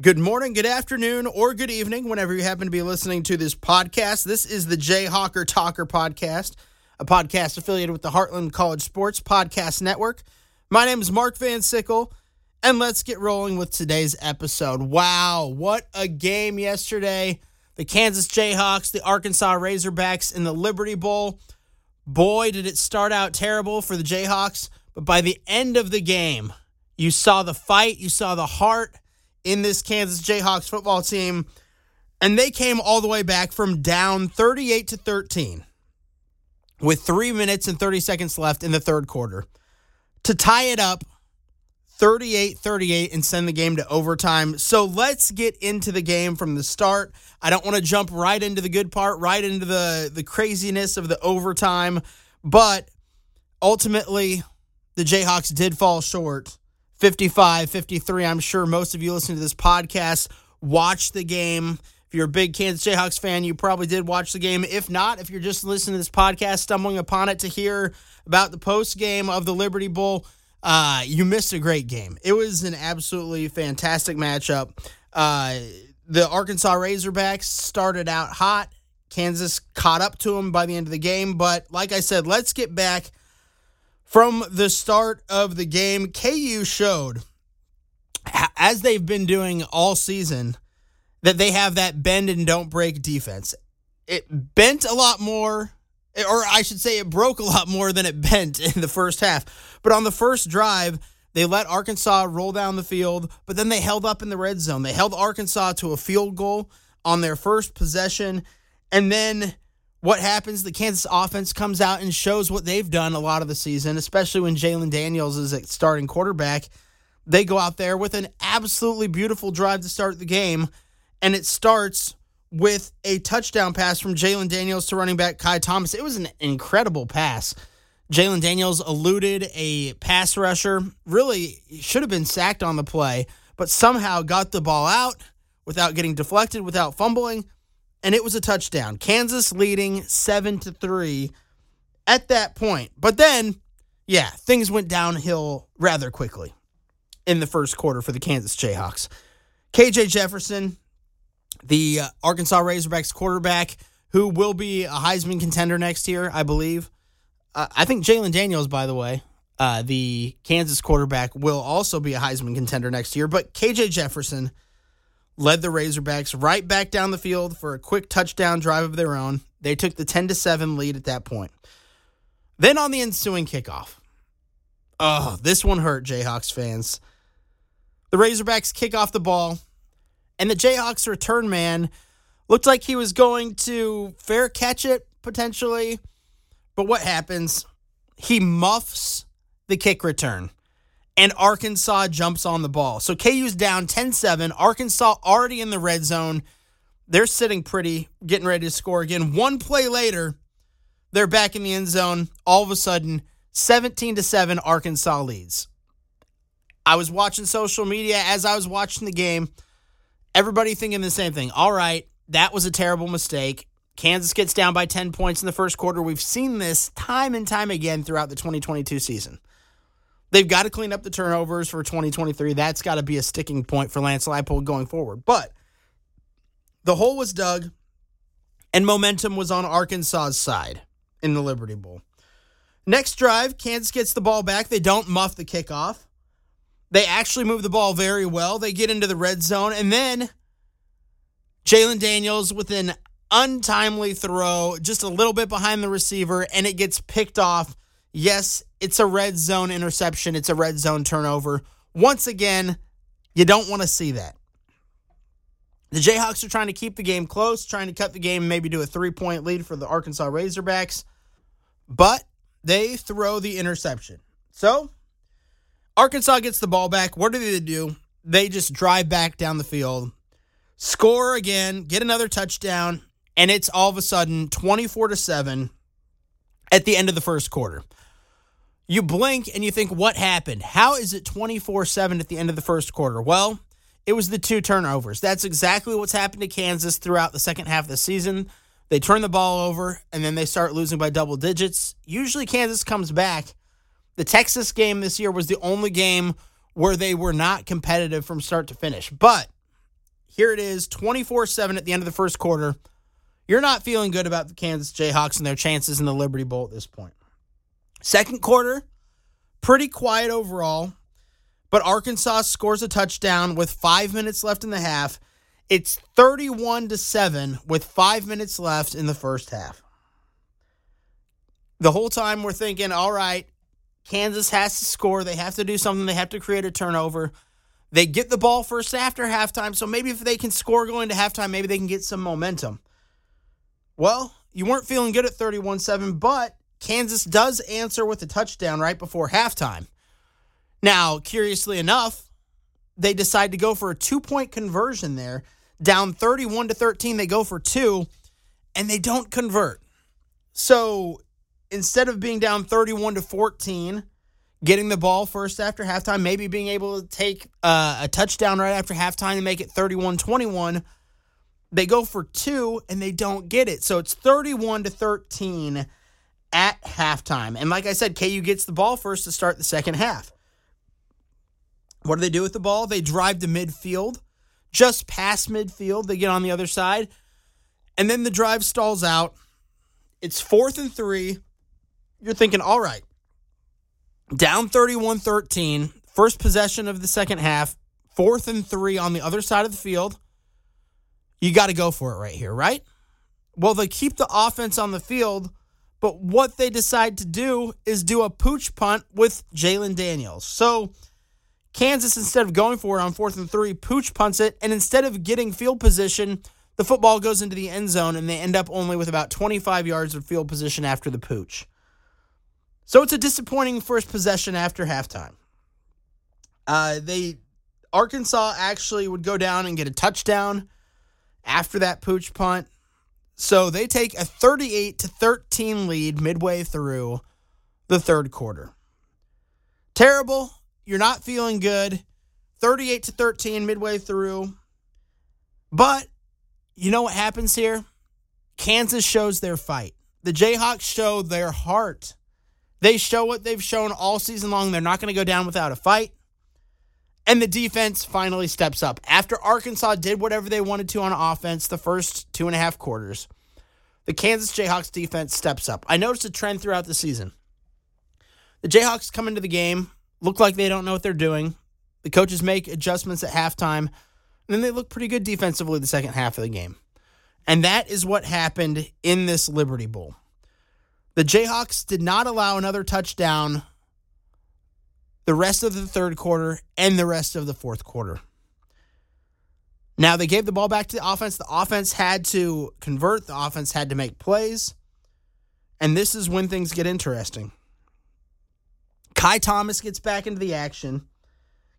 Good morning, good afternoon, or good evening, whenever you happen to be listening to this podcast. This is the Jayhawker Talker podcast, a podcast affiliated with the Heartland College Sports Podcast Network. My name is Mark Van Sickle, and let's get rolling with today's episode. Wow, what a game yesterday! The Kansas Jayhawks, the Arkansas Razorbacks in the Liberty Bowl. Boy, did it start out terrible for the Jayhawks, but by the end of the game, you saw the fight, you saw the heart in this Kansas Jayhawks football team, and they came all the way back from down 38 to 13 with three minutes and 30 seconds left in the third quarter to tie it up 38 38 and send the game to overtime. So let's get into the game from the start. I don't want to jump right into the good part, right into the, the craziness of the overtime, but ultimately, the Jayhawks did fall short 55 53. I'm sure most of you listening to this podcast watched the game. If you're a big Kansas Jayhawks fan, you probably did watch the game. If not, if you're just listening to this podcast, stumbling upon it to hear about the post game of the Liberty Bowl, uh, you missed a great game. It was an absolutely fantastic matchup. Uh, the Arkansas Razorbacks started out hot. Kansas caught up to them by the end of the game. But like I said, let's get back from the start of the game, KU showed, as they've been doing all season, that they have that bend and don't break defense. It bent a lot more, or I should say, it broke a lot more than it bent in the first half. But on the first drive, they let Arkansas roll down the field, but then they held up in the red zone. They held Arkansas to a field goal on their first possession. And then what happens? The Kansas offense comes out and shows what they've done a lot of the season, especially when Jalon Daniels is at starting quarterback. They go out there with an absolutely beautiful drive to start the game, and it starts with a touchdown pass from Jalon Daniels to running back Ky Thomas. It was an incredible pass. Jalon Daniels eluded a pass rusher, really should have been sacked on the play, but somehow got the ball out without getting deflected, without fumbling and it was a touchdown. Kansas leading 7 to 3 at that point. But then, yeah, things went downhill rather quickly in the first quarter for the Kansas Jayhawks. KJ Jefferson, the uh, Arkansas Razorbacks quarterback, who will be a Heisman contender next year, I believe. Uh, I think Jalon Daniels, by the way, uh, the Kansas quarterback, will also be a Heisman contender next year. But KJ Jefferson led the Razorbacks right back down the field for a quick touchdown drive of their own. They took the 10 to 7 lead at that point. Then on the ensuing kickoff. Oh, this one hurt Jayhawks fans. The Razorbacks kick off the ball, and the Jayhawks return man looked like he was going to fair catch it potentially. But what happens? He muffs the kick return and Arkansas jumps on the ball. So KU's down 10 7. Arkansas already in the red zone. They're sitting pretty, getting ready to score again. One play later, they're back in the end zone. All of a sudden, 17 to 7, Arkansas leads. I was watching social media as I was watching the game. Everybody thinking the same thing. All right, that was a terrible mistake. Kansas gets down by 10 points in the first quarter. We've seen this time and time again throughout the 2022 season. They've got to clean up the turnovers for 2023. That's got to be a sticking point for Lance Leipold going forward. But the hole was dug, and momentum was on Arkansas's side in the Liberty Bowl. Next drive, Kansas gets the ball back. They don't muff the kickoff. They actually move the ball very well. They get into the red zone, and then Jalon Daniels with an untimely throw, just a little bit behind the receiver, and it gets picked off Yes, it's a red zone interception, it's a red zone turnover. Once again, you don't want to see that. The Jayhawks are trying to keep the game close, trying to cut the game maybe do a three point lead for the Arkansas Razorbacks, but they throw the interception. So, Arkansas gets the ball back. What do they do? They just drive back down the field, score again, get another touchdown, and it's all of a sudden 24 to 7 at the end of the first quarter. You blink and you think, what happened? How is it 24 7 at the end of the first quarter? Well, it was the two turnovers. That's exactly what's happened to Kansas throughout the second half of the season. They turn the ball over and then they start losing by double digits. Usually, Kansas comes back. The Texas game this year was the only game where they were not competitive from start to finish. But Here it is, 24 7 at the end of the first quarter. You're not feeling good about the Kansas Jayhawks and their chances in the Liberty Bowl at this point. Second quarter, pretty quiet overall, but Arkansas scores a touchdown with five minutes left in the half. It's 31 to 7 with five minutes left in the first half. The whole time we're thinking, all right, Kansas has to score. They have to do something. They have to create a turnover. They get the ball first after halftime. So maybe if they can score going to halftime, maybe they can get some momentum. Well, you weren't feeling good at 31 7, but Kansas does answer with a touchdown right before halftime. Now, curiously enough, they decide to go for a two point conversion there. Down 31 to 13, they go for two, and they don't convert. So instead of being down 31 to 14, getting the ball first after halftime, maybe being able to take uh, a touchdown right after halftime and make it 31 21, they go for two and they don't get it. So it's 31 to 13 at halftime. And like I said, KU gets the ball first to start the second half. What do they do with the ball? They drive to midfield, just past midfield. They get on the other side. And then the drive stalls out. It's fourth and three. You're thinking, all right, down 31 13, first possession of the second half, fourth and three on the other side of the field. You got to go for it right here, right? Well, they keep the offense on the field, but what they decide to do is do a pooch punt with Jalon Daniels. So Kansas, instead of going for it on fourth and three, pooch punts it, and instead of getting field position, the football goes into the end zone, and they end up only with about 25 yards of field position after the pooch. So it's a disappointing first possession after halftime. Uh, they Arkansas actually would go down and get a touchdown after that pooch punt. So they take a 38 to 13 lead midway through the third quarter. Terrible. You're not feeling good. 38 to 13 midway through. But you know what happens here? Kansas shows their fight. The Jayhawks show their heart. They show what they've shown all season long. They're not going to go down without a fight. And the defense finally steps up. After Arkansas did whatever they wanted to on offense the first two and a half quarters, the Kansas Jayhawks defense steps up. I noticed a trend throughout the season. The Jayhawks come into the game, look like they don't know what they're doing. The coaches make adjustments at halftime, and then they look pretty good defensively the second half of the game. And that is what happened in this Liberty Bowl. The Jayhawks did not allow another touchdown the rest of the third quarter and the rest of the fourth quarter. Now they gave the ball back to the offense. The offense had to convert, the offense had to make plays. And this is when things get interesting. Ky Thomas gets back into the action,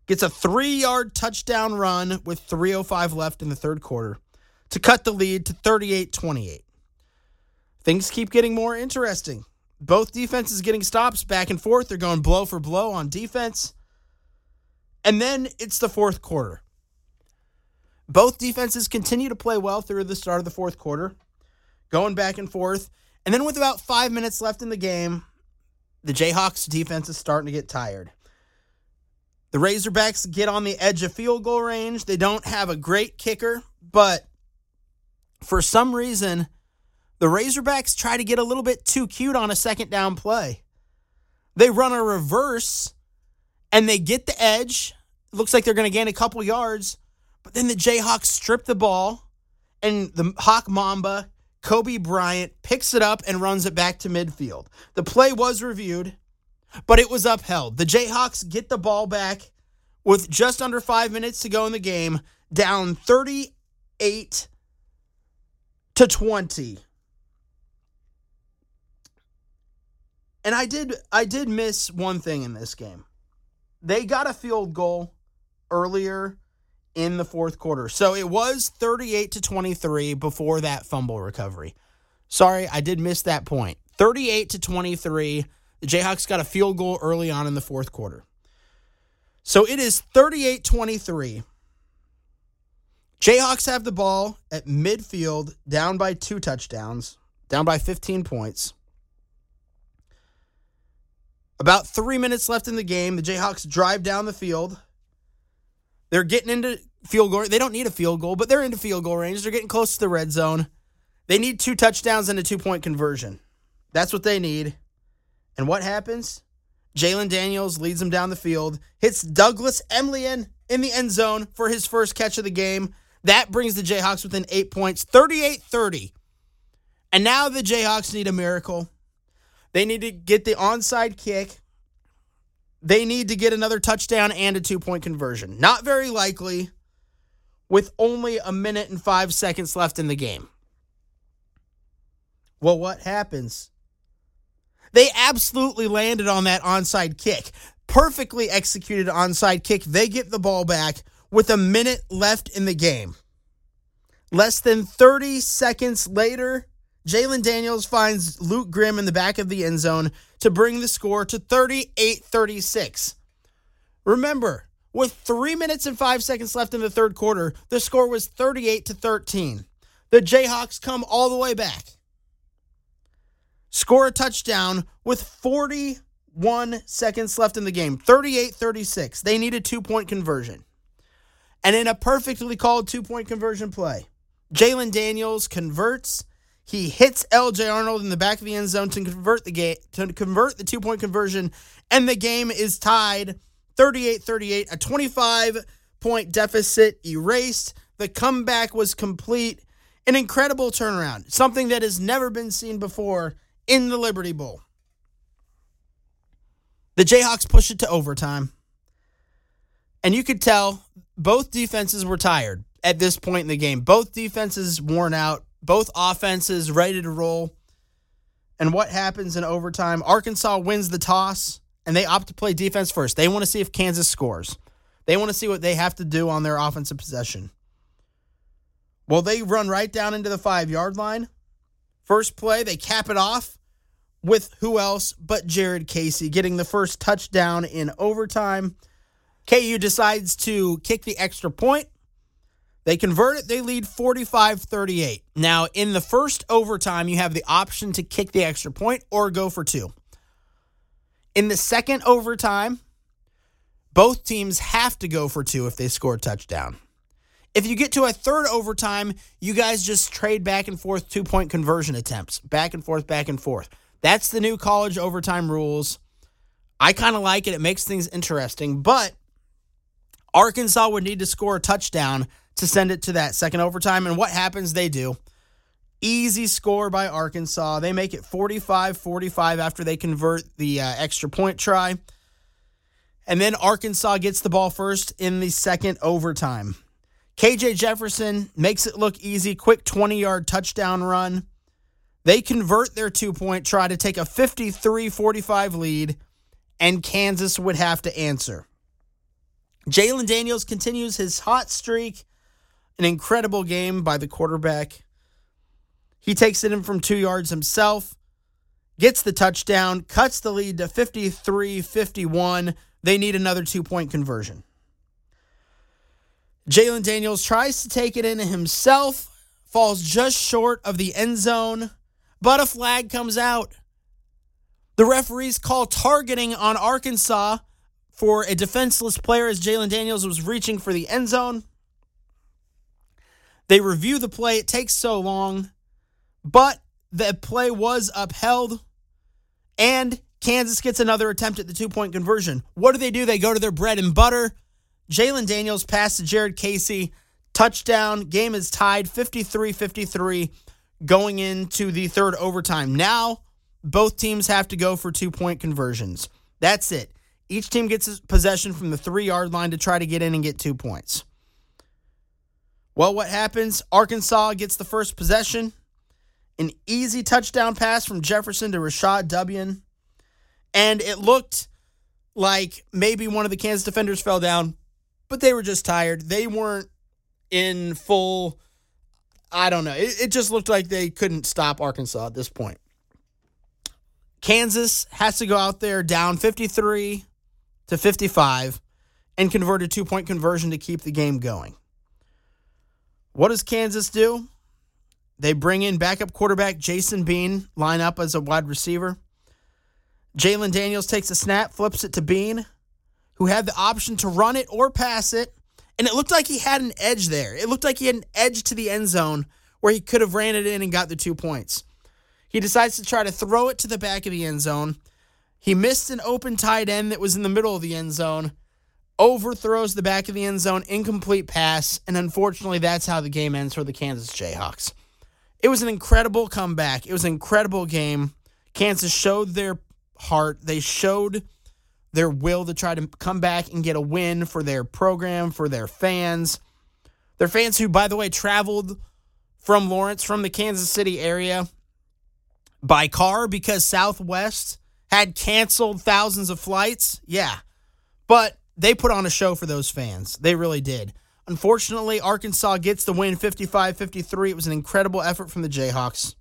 gets a three yard touchdown run with 3.05 left in the third quarter to cut the lead to 38 28 things keep getting more interesting. Both defenses getting stops back and forth. They're going blow for blow on defense. And then it's the fourth quarter. Both defenses continue to play well through the start of the fourth quarter, going back and forth. And then with about five minutes left in the game, the Jayhawks defense is starting to get tired. The Razorbacks get on the edge of field goal range. They don't have a great kicker, but for some reason, the Razorbacks try to get a little bit too cute on a second down play. They run a reverse and they get the edge. It looks like they're going to gain a couple yards, but then the Jayhawks strip the ball and the Hawk Mamba, Cobee Bryant, picks it up and runs it back to midfield. The play was reviewed, but it was upheld. The Jayhawks get the ball back with just under five minutes to go in the game, down 38 to 20. And I did I did miss one thing in this game. They got a field goal earlier in the fourth quarter. So it was 38 to 23 before that fumble recovery. Sorry, I did miss that point. 38 to 23. The Jayhawks got a field goal early on in the fourth quarter. So it is 38 23. Jayhawks have the ball at midfield, down by two touchdowns, down by 15 points. About three minutes left in the game. The Jayhawks drive down the field. They're getting into field goal. They don't need a field goal, but they're into field goal range. They're getting close to the red zone. They need two touchdowns and a two point conversion. That's what they need. And what happens? Jalon Daniels leads them down the field, hits Douglas Emilien in the end zone for his first catch of the game. That brings the Jayhawks within eight points, 38 30. And now the Jayhawks need a miracle. They need to get the onside kick. They need to get another touchdown and a two point conversion. Not very likely with only a minute and five seconds left in the game. Well, what happens? They absolutely landed on that onside kick. Perfectly executed onside kick. They get the ball back with a minute left in the game. Less than 30 seconds later, Jalon Daniels finds Luke Grimm in the back of the end zone to bring the score to 38 36. Remember, with three minutes and five seconds left in the third quarter, the score was 38 to 13. The Jayhawks come all the way back, score a touchdown with 41 seconds left in the game, 38 36. They need a two point conversion. And in a perfectly called two point conversion play, Jalon Daniels converts he hits LJ Arnold in the back of the end zone to convert the game to convert the two-point conversion and the game is tied 38-38, a 25-point deficit erased. The comeback was complete. An incredible turnaround, something that has never been seen before in the Liberty Bowl. The Jayhawks push it to overtime. And you could tell both defenses were tired at this point in the game. Both defenses worn out both offenses ready to roll. And what happens in overtime? Arkansas wins the toss and they opt to play defense first. They want to see if Kansas scores. They want to see what they have to do on their offensive possession. Well, they run right down into the five yard line. First play, they cap it off with who else but Jared Casey getting the first touchdown in overtime. KU decides to kick the extra point. They convert it, they lead 45 38. Now, in the first overtime, you have the option to kick the extra point or go for two. In the second overtime, both teams have to go for two if they score a touchdown. If you get to a third overtime, you guys just trade back and forth two point conversion attempts, back and forth, back and forth. That's the new college overtime rules. I kind of like it. It makes things interesting, but Arkansas would need to score a touchdown to send it to that second overtime. And what happens? They do. Easy score by Arkansas. They make it 45 45 after they convert the uh, extra point try. And then Arkansas gets the ball first in the second overtime. KJ Jefferson makes it look easy, quick 20 yard touchdown run. They convert their two point try to take a 53 45 lead, and Kansas would have to answer. Jalon Daniels continues his hot streak an incredible game by the quarterback. He takes it in from two yards himself, gets the touchdown, cuts the lead to 53 51. They need another two point conversion. Jalon Daniels tries to take it in himself, falls just short of the end zone, but a flag comes out. The referees call targeting on Arkansas for a defenseless player as Jalon Daniels was reaching for the end zone. They review the play. It takes so long, but the play was upheld, and Kansas gets another attempt at the two point conversion. What do they do? They go to their bread and butter. Jalon Daniels pass to Jared Casey. Touchdown. Game is tied 53 53 going into the third overtime. Now, both teams have to go for two point conversions. That's it. Each team gets possession from the three yard line to try to get in and get two points. Well, what happens? Arkansas gets the first possession. An easy touchdown pass from Jefferson to Rashod Dubinion. And it looked like maybe one of the Kansas defenders fell down, but they were just tired. They weren't in full. I don't know. It, it just looked like they couldn't stop Arkansas at this point. Kansas has to go out there down 53 to 55 and convert a two point conversion to keep the game going. What does Kansas do? They bring in backup quarterback Jason Bean, line up as a wide receiver. Jalon Daniels takes a snap, flips it to Bean, who had the option to run it or pass it. And it looked like he had an edge there. It looked like he had an edge to the end zone where he could have ran it in and got the two points. He decides to try to throw it to the back of the end zone. He missed an open tight end that was in the middle of the end zone, overthrows the back of the end zone, incomplete pass, and unfortunately, that's how the game ends for the Kansas Jayhawks. It was an incredible comeback. It was an incredible game. Kansas showed their heart. They showed their will to try to come back and get a win for their program, for their fans. Their fans who, by the way, traveled from Lawrence, from the Kansas City area by car because Southwest had canceled thousands of flights. Yeah. But they put on a show for those fans. They really did. Unfortunately, Arkansas gets the win 55 53. It was an incredible effort from the Jayhawks.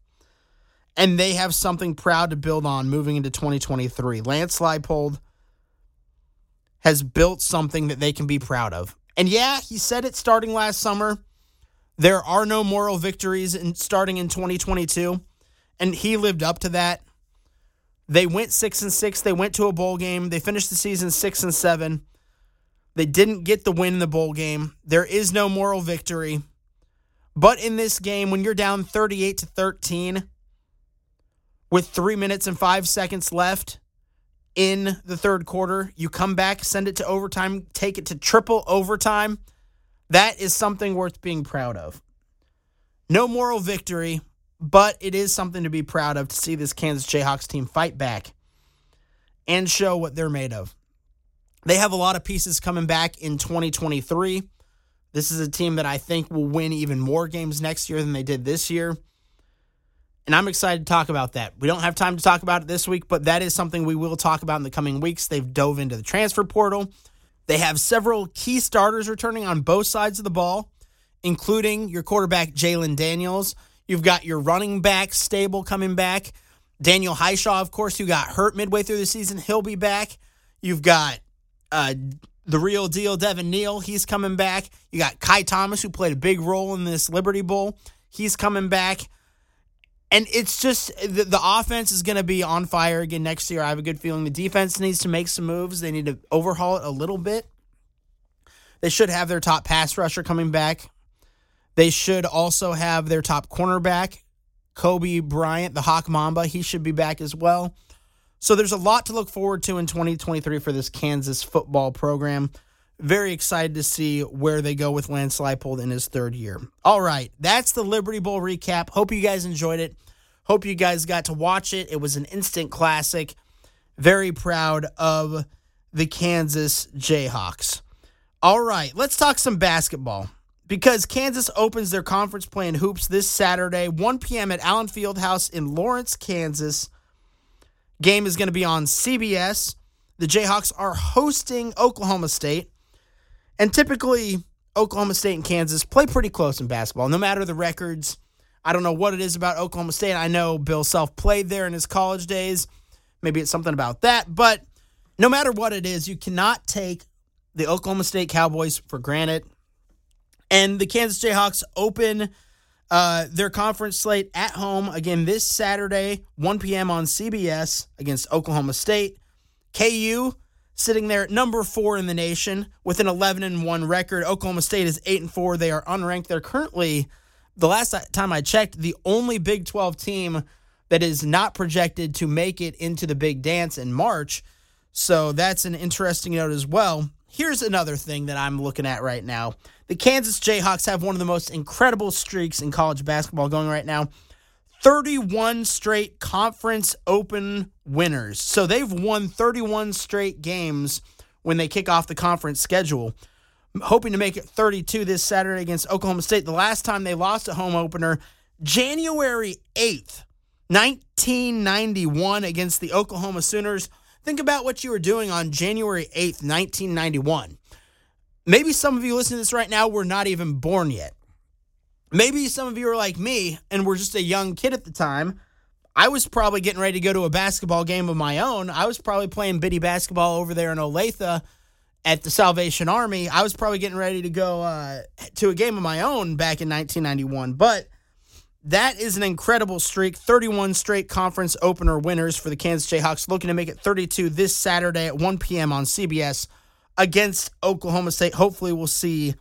And they have something proud to build on moving into 2023. Lance Leipold has built something that they can be proud of. And yeah, he said it starting last summer. There are no moral victories in, starting in 2022. And he lived up to that. They went six and six. They went to a bowl game. They finished the season six and seven. They didn't get the win in the bowl game. There is no moral victory. But in this game, when you're down 38 to 13 with three minutes and five seconds left in the third quarter, you come back, send it to overtime, take it to triple overtime. That is something worth being proud of. No moral victory, but it is something to be proud of to see this Kansas Jayhawks team fight back and show what they're made of. They have a lot of pieces coming back in 2023. This is a team that I think will win even more games next year than they did this year. And I'm excited to talk about that. We don't have time to talk about it this week, but that is something we will talk about in the coming weeks. They've dove into the transfer portal. They have several key starters returning on both sides of the ball, including your quarterback, Jalon Daniels. You've got your running back stable coming back. Daniel Hishaw, of course, who got hurt midway through the season, he'll be back. You've got uh, the real deal, Devin Neal, he's coming back. You got Ky Thomas, who played a big role in this Liberty Bowl. He's coming back. And it's just the, the offense is going to be on fire again next year. I have a good feeling the defense needs to make some moves. They need to overhaul it a little bit. They should have their top pass rusher coming back. They should also have their top cornerback, Cobee Bryant, the Hawk Mamba. He should be back as well. So there's a lot to look forward to in 2023 for this Kansas football program. Very excited to see where they go with Lance Leipold in his third year. All right, that's the Liberty Bowl recap. Hope you guys enjoyed it. Hope you guys got to watch it. It was an instant classic. Very proud of the Kansas Jayhawks. All right, let's talk some basketball because Kansas opens their conference play in hoops this Saturday, 1 p.m. at Allen Fieldhouse in Lawrence, Kansas. Game is going to be on CBS. The Jayhawks are hosting Oklahoma State. And typically, Oklahoma State and Kansas play pretty close in basketball, no matter the records. I don't know what it is about Oklahoma State. I know Bill Self played there in his college days. Maybe it's something about that. But no matter what it is, you cannot take the Oklahoma State Cowboys for granted. And the Kansas Jayhawks open uh, their conference slate at home again this Saturday, 1 p.m. on CBS against Oklahoma State. KU sitting there at number four in the nation with an 11 and 1 record. Oklahoma State is 8 and 4. They are unranked. They're currently, the last time I checked, the only Big 12 team that is not projected to make it into the big dance in March. So that's an interesting note as well. Here's another thing that I'm looking at right now. The Kansas Jayhawks have one of the most incredible streaks in college basketball going right now. 31 straight conference open winners. So they've won 31 straight games when they kick off the conference schedule. hoping to make it 32 this Saturday against Oklahoma State. The last time they lost a home opener, January 8th, 1991 against the Oklahoma Sooners. Think about what you were doing on January 8th, 1991. Maybe some of you listening to this right now were not even born yet. Maybe some of you are like me and were just a young kid at the time. I was probably getting ready to go to a basketball game of my own. I was probably playing bitty basketball over there in Olathe at the Salvation Army. I was probably getting ready to go uh, to a game of my own back in 1991. But that is an incredible streak. 31 straight conference opener winners for the Kansas Jayhawks, looking to make it 32 this Saturday at 1 p.m. on CBS against Oklahoma State. Hopefully, we'll see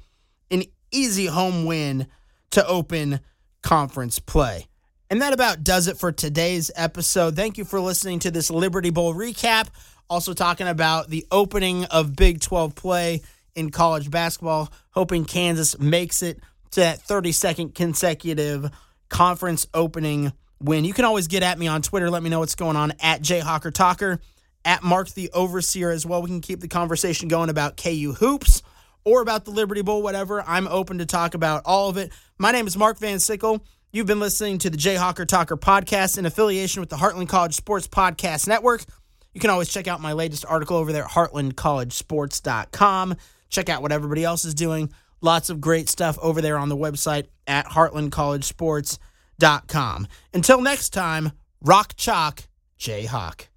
an easy home win to open conference play. And that about does it for today's episode. Thank you for listening to this Liberty Bowl recap. Also, talking about the opening of Big 12 play in college basketball, hoping Kansas makes it to that 32nd consecutive conference opening win. You can always get at me on Twitter. Let me know what's going on at Jayhawker Talker, at Mark the Overseer as well. We can keep the conversation going about KU hoops or about the Liberty Bowl, whatever. I'm open to talk about all of it. My name is Mark Van Sickle. You've been listening to the Jayhawker Talker podcast in affiliation with the Heartland College Sports Podcast Network. You can always check out my latest article over there at heartlandcollegesports.com. Check out what everybody else is doing. Lots of great stuff over there on the website at heartlandcollegesports.com. Until next time, rock chalk, Jayhawk.